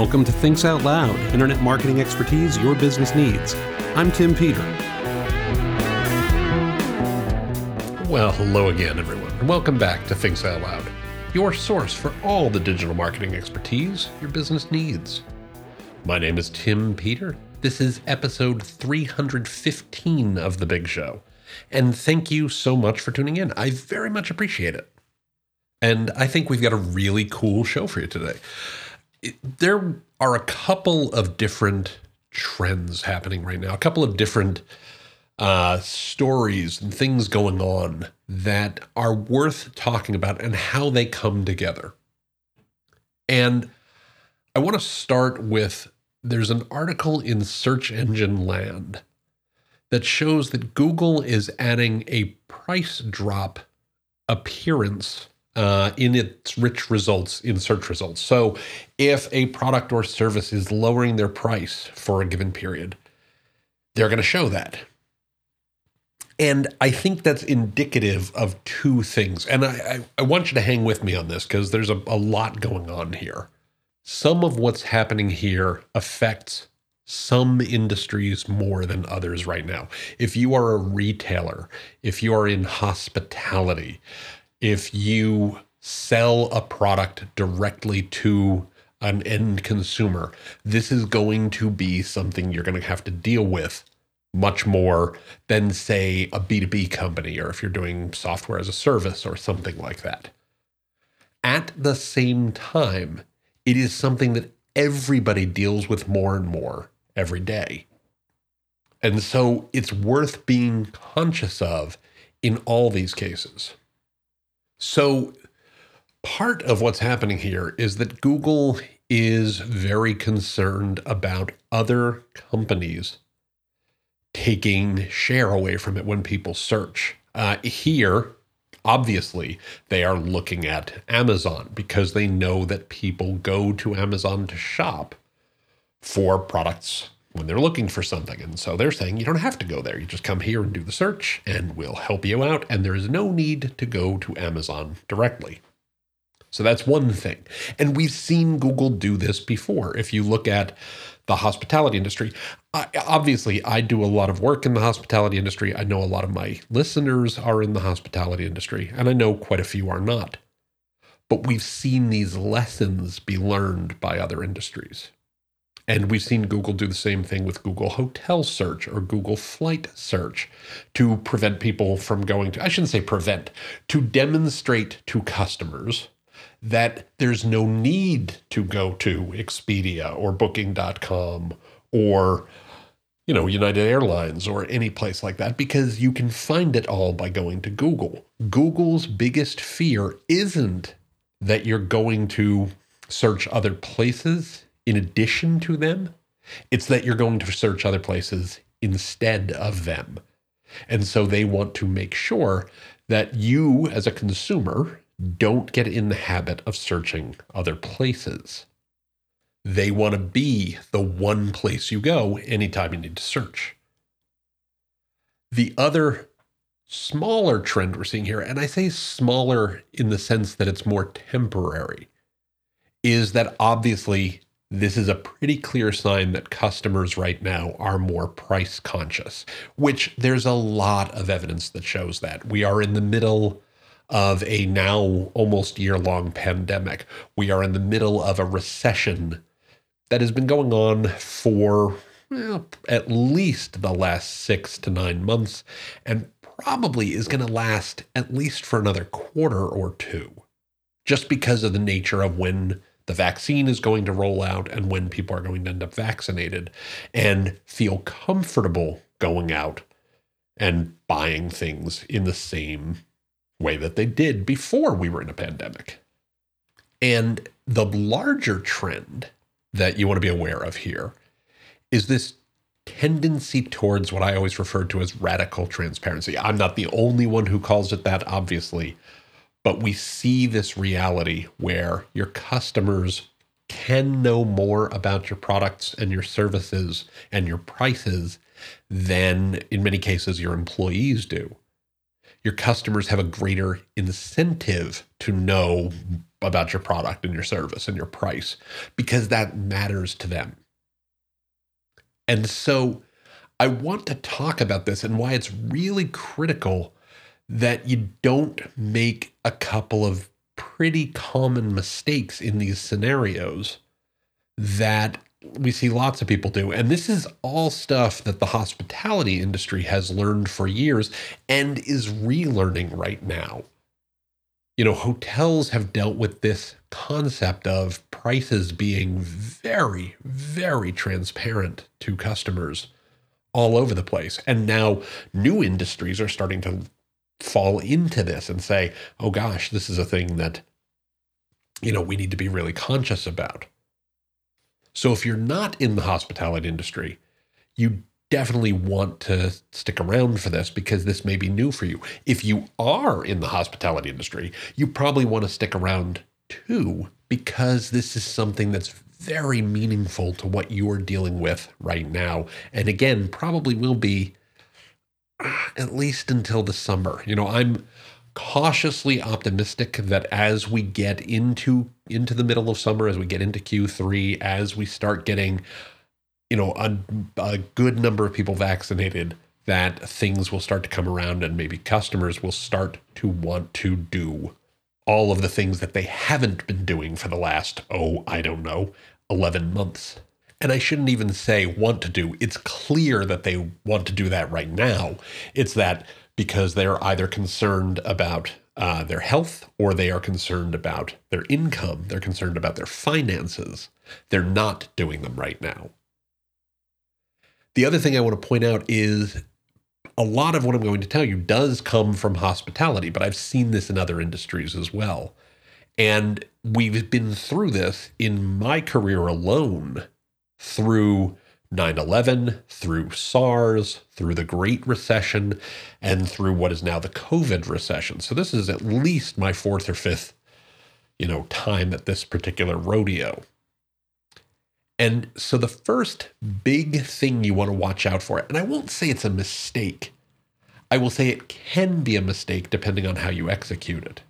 Welcome to Thinks Out Loud, internet marketing expertise your business needs. I'm Tim Peter. Well, hello again, everyone. and Welcome back to Thinks Out Loud, your source for all the digital marketing expertise your business needs. My name is Tim Peter. This is episode 315 of The Big Show. And thank you so much for tuning in. I very much appreciate it. And I think we've got a really cool show for you today. It, there are a couple of different trends happening right now, a couple of different uh, stories and things going on that are worth talking about and how they come together. And I want to start with there's an article in Search Engine Land that shows that Google is adding a price drop appearance uh, in its rich results in search results. So, if a product or service is lowering their price for a given period, they're going to show that. And I think that's indicative of two things. And I, I, I want you to hang with me on this because there's a, a lot going on here. Some of what's happening here affects some industries more than others right now. If you are a retailer, if you are in hospitality, if you sell a product directly to an end consumer, this is going to be something you're going to have to deal with much more than, say, a B2B company or if you're doing software as a service or something like that. At the same time, it is something that everybody deals with more and more every day. And so it's worth being conscious of in all these cases. So, part of what's happening here is that Google is very concerned about other companies taking share away from it when people search. Uh, here, obviously, they are looking at Amazon because they know that people go to Amazon to shop for products when they're looking for something. And so they're saying you don't have to go there. You just come here and do the search, and we'll help you out. And there is no need to go to Amazon directly. So that's one thing. And we've seen Google do this before. If you look at the hospitality industry, I, obviously, I do a lot of work in the hospitality industry. I know a lot of my listeners are in the hospitality industry, and I know quite a few are not. But we've seen these lessons be learned by other industries. And we've seen Google do the same thing with Google Hotel Search or Google Flight Search to prevent people from going to, I shouldn't say prevent, to demonstrate to customers that there's no need to go to Expedia or Booking.com or you know, United Airlines or any place like that because you can find it all by going to Google. Google's biggest fear isn't that you're going to search other places in addition to them, it's that you're going to search other places instead of them. And so they want to make sure that you, as a consumer, don't get in the habit of searching other places. They want to be the one place you go anytime you need to search. The other smaller trend we're seeing here, and I say smaller in the sense that it's more temporary, is that obviously this is a pretty clear sign that customers right now are more price conscious, which there's a lot of evidence that shows that. We are in the middle of a now almost year long pandemic. We are in the middle of a recession that has been going on for well, at least the last six to nine months and probably is going to last at least for another quarter or two, just because of the nature of when the vaccine is going to roll out and when people are going to end up vaccinated and feel comfortable going out and buying things in the same way that they did before we were in a pandemic. And the larger trend that you want to be aware of here is this tendency towards what I always refer to as radical transparency. I'm not the only one who calls it that, obviously, but we see this reality where your customers can know more about your products and your services and your prices than, in many cases, your employees do. Your customers have a greater incentive to know about your product and your service and your price because that matters to them. And so I want to talk about this and why it's really critical that you don't make a couple of pretty common mistakes in these scenarios that we see lots of people do. And this is all stuff that the hospitality industry has learned for years and is relearning right now. You know, hotels have dealt with this concept of prices being very, very transparent to customers all over the place. And now new industries are starting to fall into this and say, oh gosh, this is a thing that, you know, we need to be really conscious about. So if you're not in the hospitality industry, you definitely want to stick around for this because this may be new for you. If you are in the hospitality industry, you probably want to stick around too because this is something that's very meaningful to what you are dealing with right now. And again, probably will be at least until the summer. You know, I'm cautiously optimistic that as we get into into the middle of summer, as we get into Q3, as we start getting, you know, a, a good number of people vaccinated, that things will start to come around and maybe customers will start to want to do all of the things that they haven't been doing for the last, oh, I don't know, 11 months. And I shouldn't even say want to do. It's clear that they want to do that right now. It's that because they're either concerned about uh, their health or they are concerned about their income, they're concerned about their finances. They're not doing them right now. The other thing I want to point out is a lot of what I'm going to tell you does come from hospitality, but I've seen this in other industries as well. And we've been through this in my career alone through 9 11, through SARS, through the Great Recession, and through what is now the COVID recession. So this is at least my fourth or fifth, you know, time at this particular rodeo. And so the first big thing you want to watch out for, and I won't say it's a mistake, I will say it can be a mistake depending on how you execute it,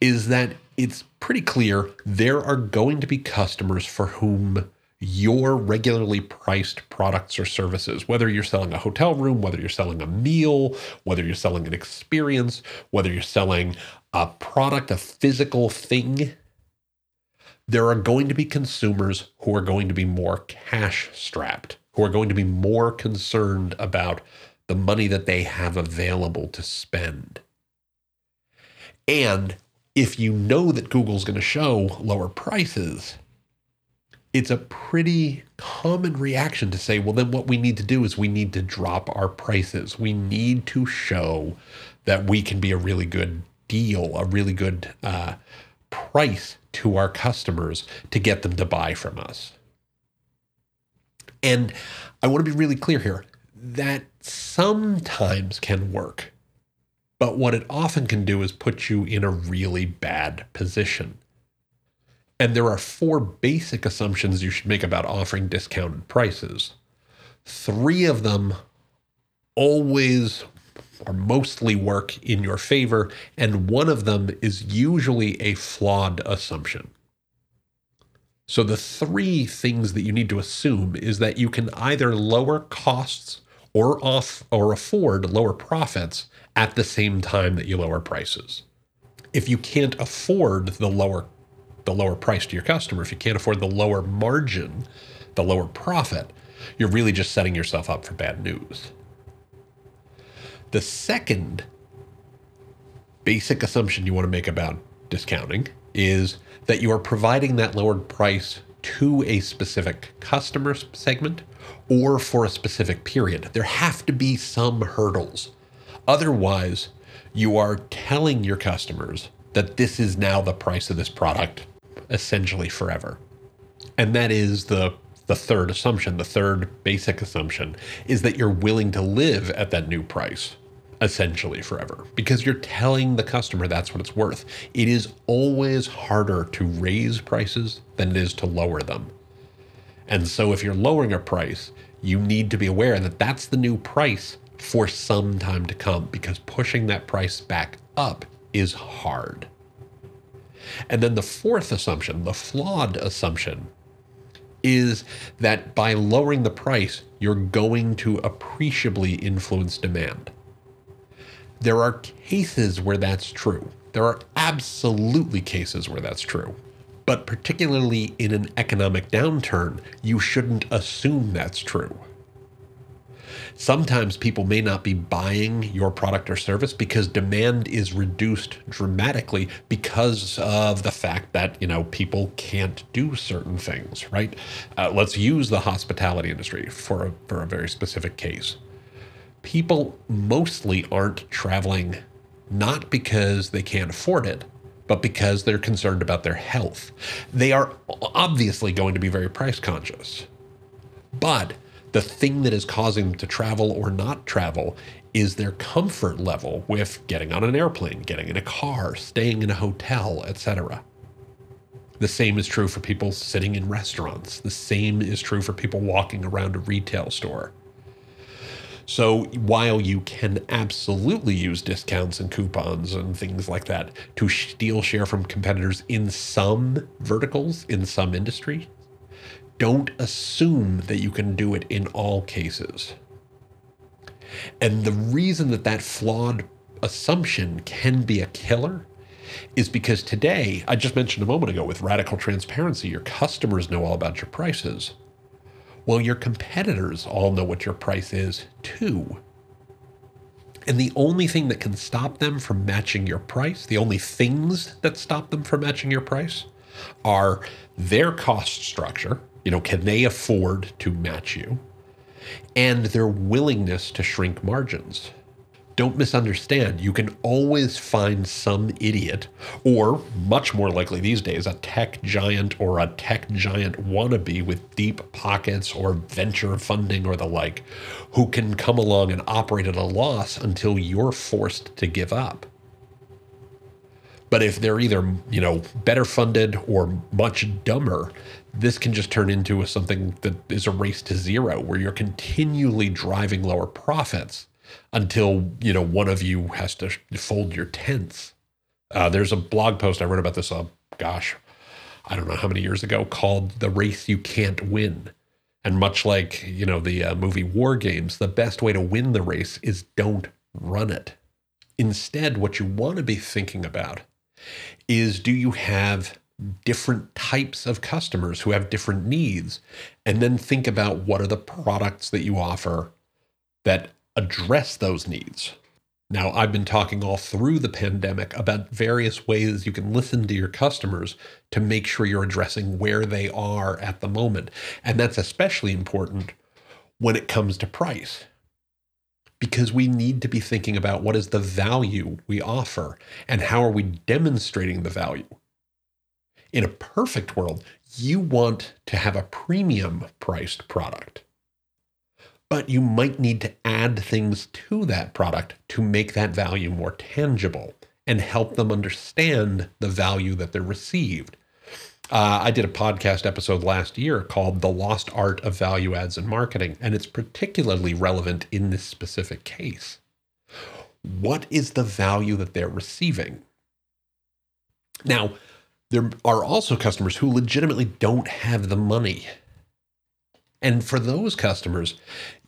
is that it's pretty clear there are going to be customers for whom your regularly priced products or services, whether you're selling a hotel room, whether you're selling a meal, whether you're selling an experience, whether you're selling a product, a physical thing, there are going to be consumers who are going to be more cash strapped, who are going to be more concerned about the money that they have available to spend. And if you know that Google's going to show lower prices, it's a pretty common reaction to say, well, then what we need to do is we need to drop our prices. We need to show that we can be a really good deal, a really good uh, price to our customers to get them to buy from us. And I want to be really clear here that sometimes can work, but what it often can do is put you in a really bad position. And there are four basic assumptions you should make about offering discounted prices. Three of them always or mostly work in your favor, and one of them is usually a flawed assumption. So, the three things that you need to assume is that you can either lower costs or off or afford lower profits at the same time that you lower prices. If you can't afford the lower the lower price to your customer, if you can't afford the lower margin, the lower profit, you're really just setting yourself up for bad news. The second basic assumption you want to make about discounting is that you are providing that lowered price to a specific customer segment or for a specific period. There have to be some hurdles. Otherwise, you are telling your customers that this is now the price of this product essentially forever. And that is the the third assumption, the third basic assumption is that you're willing to live at that new price essentially forever because you're telling the customer that's what it's worth. It is always harder to raise prices than it is to lower them. And so if you're lowering a price, you need to be aware that that's the new price for some time to come because pushing that price back up is hard. And then the fourth assumption, the flawed assumption, is that by lowering the price, you're going to appreciably influence demand. There are cases where that's true. There are absolutely cases where that's true. But particularly in an economic downturn, you shouldn't assume that's true sometimes people may not be buying your product or service because demand is reduced dramatically because of the fact that you know people can't do certain things right? Uh, let's use the hospitality industry for a, for a very specific case. People mostly aren't traveling not because they can't afford it but because they're concerned about their health. They are obviously going to be very price conscious. But the thing that is causing them to travel or not travel is their comfort level with getting on an airplane, getting in a car, staying in a hotel, etc. The same is true for people sitting in restaurants. The same is true for people walking around a retail store. So while you can absolutely use discounts and coupons and things like that to steal share from competitors in some verticals, in some industry, don't assume that you can do it in all cases. And the reason that that flawed assumption can be a killer is because today, I just mentioned a moment ago with radical transparency, your customers know all about your prices. Well, your competitors all know what your price is too. And the only thing that can stop them from matching your price, the only things that stop them from matching your price, are their cost structure, you know, can they afford to match you? And their willingness to shrink margins. Don't misunderstand. You can always find some idiot, or much more likely these days, a tech giant or a tech giant wannabe with deep pockets or venture funding or the like, who can come along and operate at a loss until you're forced to give up. But if they're either, you know, better funded or much dumber, this can just turn into a, something that is a race to zero where you're continually driving lower profits until, you know, one of you has to fold your tents. Uh, there's a blog post I wrote about this, uh, gosh, I don't know how many years ago, called The Race You Can't Win. And much like, you know, the uh, movie War Games, the best way to win the race is don't run it. Instead, what you want to be thinking about is do you have different types of customers who have different needs and then think about what are the products that you offer that address those needs now i've been talking all through the pandemic about various ways you can listen to your customers to make sure you're addressing where they are at the moment and that's especially important when it comes to price because we need to be thinking about what is the value we offer and how are we demonstrating the value. In a perfect world, you want to have a premium priced product. But you might need to add things to that product to make that value more tangible and help them understand the value that they're received uh, I did a podcast episode last year called The Lost Art of Value Adds in Marketing, and it's particularly relevant in this specific case. What is the value that they're receiving? Now, there are also customers who legitimately don't have the money. And for those customers,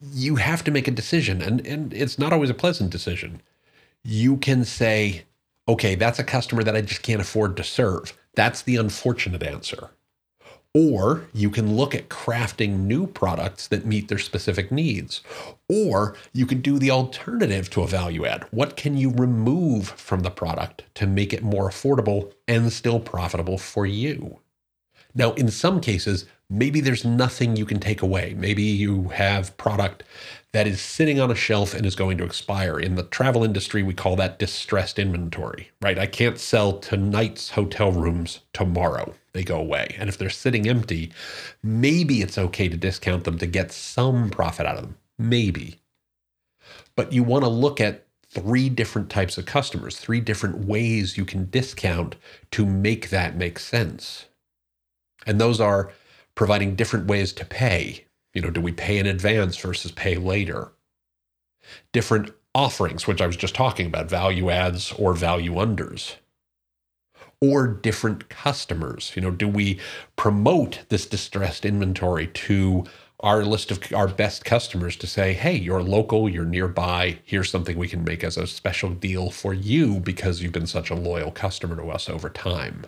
you have to make a decision, and, and it's not always a pleasant decision. You can say, okay, that's a customer that I just can't afford to serve that's the unfortunate answer. Or you can look at crafting new products that meet their specific needs. Or you can do the alternative to a value add. What can you remove from the product to make it more affordable and still profitable for you? Now, in some cases, maybe there's nothing you can take away. Maybe you have product that is sitting on a shelf and is going to expire. In the travel industry, we call that distressed inventory, right? I can't sell tonight's hotel rooms tomorrow. They go away. And if they're sitting empty, maybe it's okay to discount them to get some profit out of them. Maybe. But you want to look at three different types of customers, three different ways you can discount to make that make sense. And those are providing different ways to pay, you know, do we pay in advance versus pay later? Different offerings, which I was just talking about, value adds or value unders. Or different customers? You know, do we promote this distressed inventory to our list of our best customers to say, hey, you're local, you're nearby, here's something we can make as a special deal for you because you've been such a loyal customer to us over time.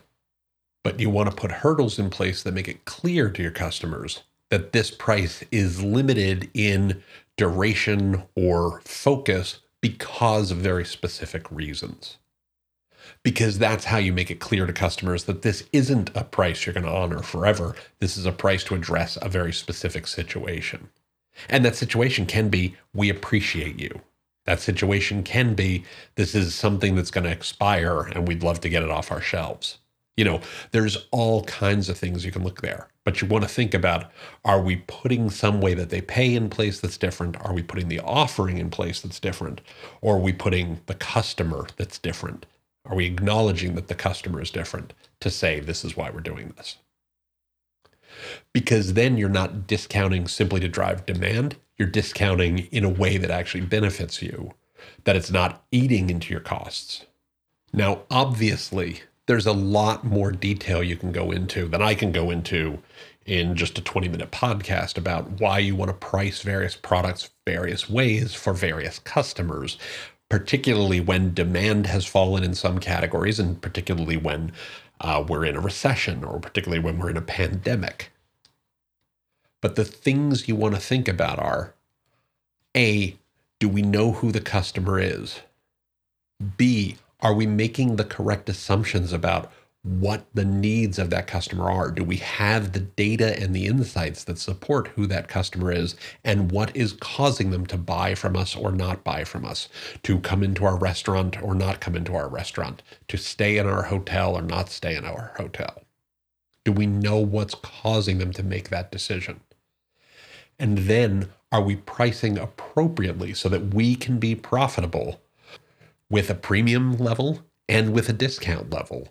But you want to put hurdles in place that make it clear to your customers that this price is limited in duration or focus because of very specific reasons because that's how you make it clear to customers that this isn't a price you're going to honor forever. This is a price to address a very specific situation. And that situation can be, we appreciate you. That situation can be, this is something that's going to expire and we'd love to get it off our shelves. You know, there's all kinds of things you can look there, but you want to think about are we putting some way that they pay in place that's different? Are we putting the offering in place that's different? Or are we putting the customer that's different? Are we acknowledging that the customer is different to say this is why we're doing this? Because then you're not discounting simply to drive demand, you're discounting in a way that actually benefits you, that it's not eating into your costs. Now, obviously, there's a lot more detail you can go into than I can go into in just a 20 minute podcast about why you want to price various products various ways for various customers particularly when demand has fallen in some categories, and particularly when uh, we're in a recession or particularly when we're in a pandemic. But the things you want to think about are A, do we know who the customer is? B, are we making the correct assumptions about what the needs of that customer are. Do we have the data and the insights that support who that customer is and what is causing them to buy from us or not buy from us, to come into our restaurant or not come into our restaurant, to stay in our hotel or not stay in our hotel? Do we know what's causing them to make that decision? And then are we pricing appropriately so that we can be profitable with a premium level and with a discount level?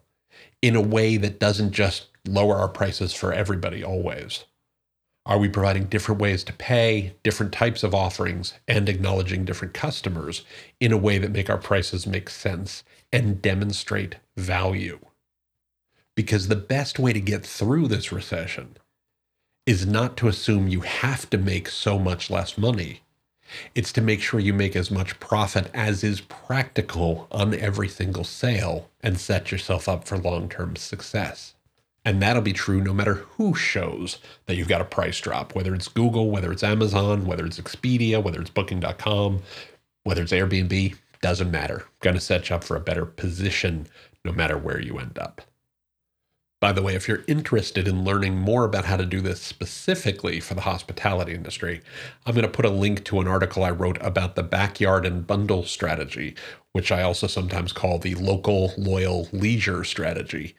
In a way that doesn't just lower our prices for everybody always? Are we providing different ways to pay, different types of offerings, and acknowledging different customers in a way that make our prices make sense and demonstrate value? Because the best way to get through this recession is not to assume you have to make so much less money, it's to make sure you make as much profit as is practical on every single sale and set yourself up for long term success. And that'll be true no matter who shows that you've got a price drop, whether it's Google, whether it's Amazon, whether it's Expedia, whether it's Booking.com, whether it's Airbnb, doesn't matter. Going to set you up for a better position no matter where you end up. By the way, if you're interested in learning more about how to do this specifically for the hospitality industry, I'm going to put a link to an article I wrote about the backyard and bundle strategy, which I also sometimes call the local loyal leisure strategy.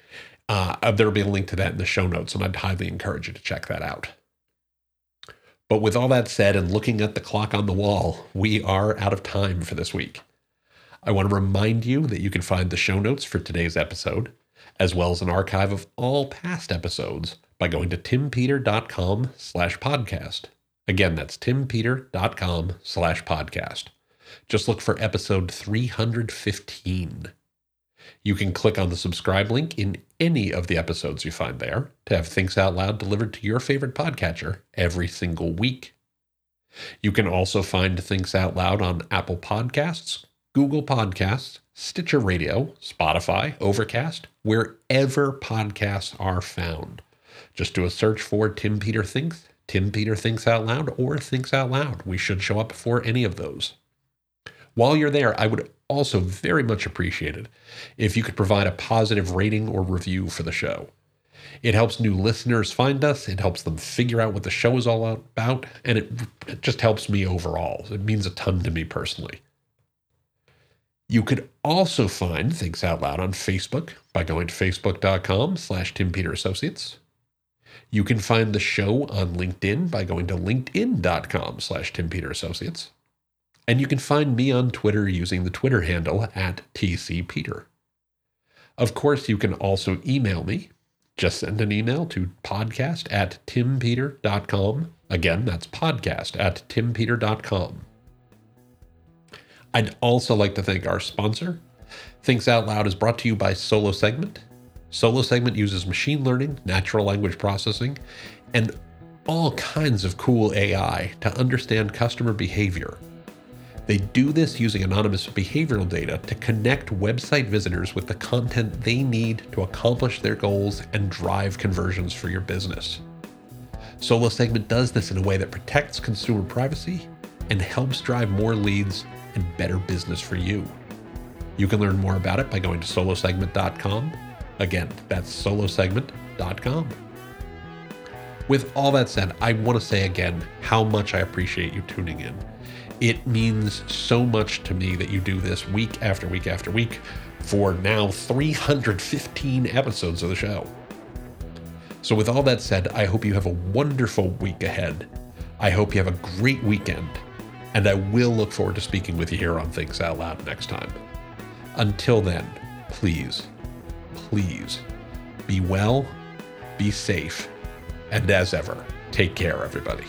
Uh, uh there'll be a link to that in the show notes, and I'd highly encourage you to check that out. But with all that said, and looking at the clock on the wall, we are out of time for this week. I want to remind you that you can find the show notes for today's episode as well as an archive of all past episodes by going to timpeter.com slash podcast. Again, that's timpeter.com slash podcast. Just look for episode 315. You can click on the subscribe link in any of the episodes you find there to have Thinks Out Loud delivered to your favorite podcatcher every single week. You can also find Thinks Out Loud on Apple Podcasts, Google Podcasts, Stitcher Radio, Spotify, Overcast, wherever podcasts are found. Just do a search for Tim Peter Thinks, Tim Peter Thinks Out Loud, or Thinks Out Loud. We should show up for any of those. While you're there, I would also very much appreciate it if you could provide a positive rating or review for the show. It helps new listeners find us, it helps them figure out what the show is all about, and it, it just helps me overall. It means a ton to me personally. You could also find Thinks Out Loud on Facebook by going to facebook.com slash Tim Peter Associates. You can find the show on LinkedIn by going to linkedin.com slash Tim Peter Associates. And you can find me on Twitter using the Twitter handle at TCPeter. Of course, you can also email me. Just send an email to podcast at timpeter.com. Again, that's podcast at timpeter.com. I'd also like to thank our sponsor. Thinks Out Loud is brought to you by Solo Segment. Solo Segment uses machine learning, natural language processing, and all kinds of cool AI to understand customer behavior. They do this using anonymous behavioral data to connect website visitors with the content they need to accomplish their goals and drive conversions for your business. Solo Segment does this in a way that protects consumer privacy and helps drive more leads and better business for you. You can learn more about it by going to solosegment.com. Again, that's solosegment.com. With all that said, I want to say again how much I appreciate you tuning in. It means so much to me that you do this week after week after week for now 315 episodes of the show. So, with all that said, I hope you have a wonderful week ahead. I hope you have a great weekend, and I will look forward to speaking with you here on Thinks Out Loud next time. Until then, please, please be well, be safe, and as ever, take care, everybody.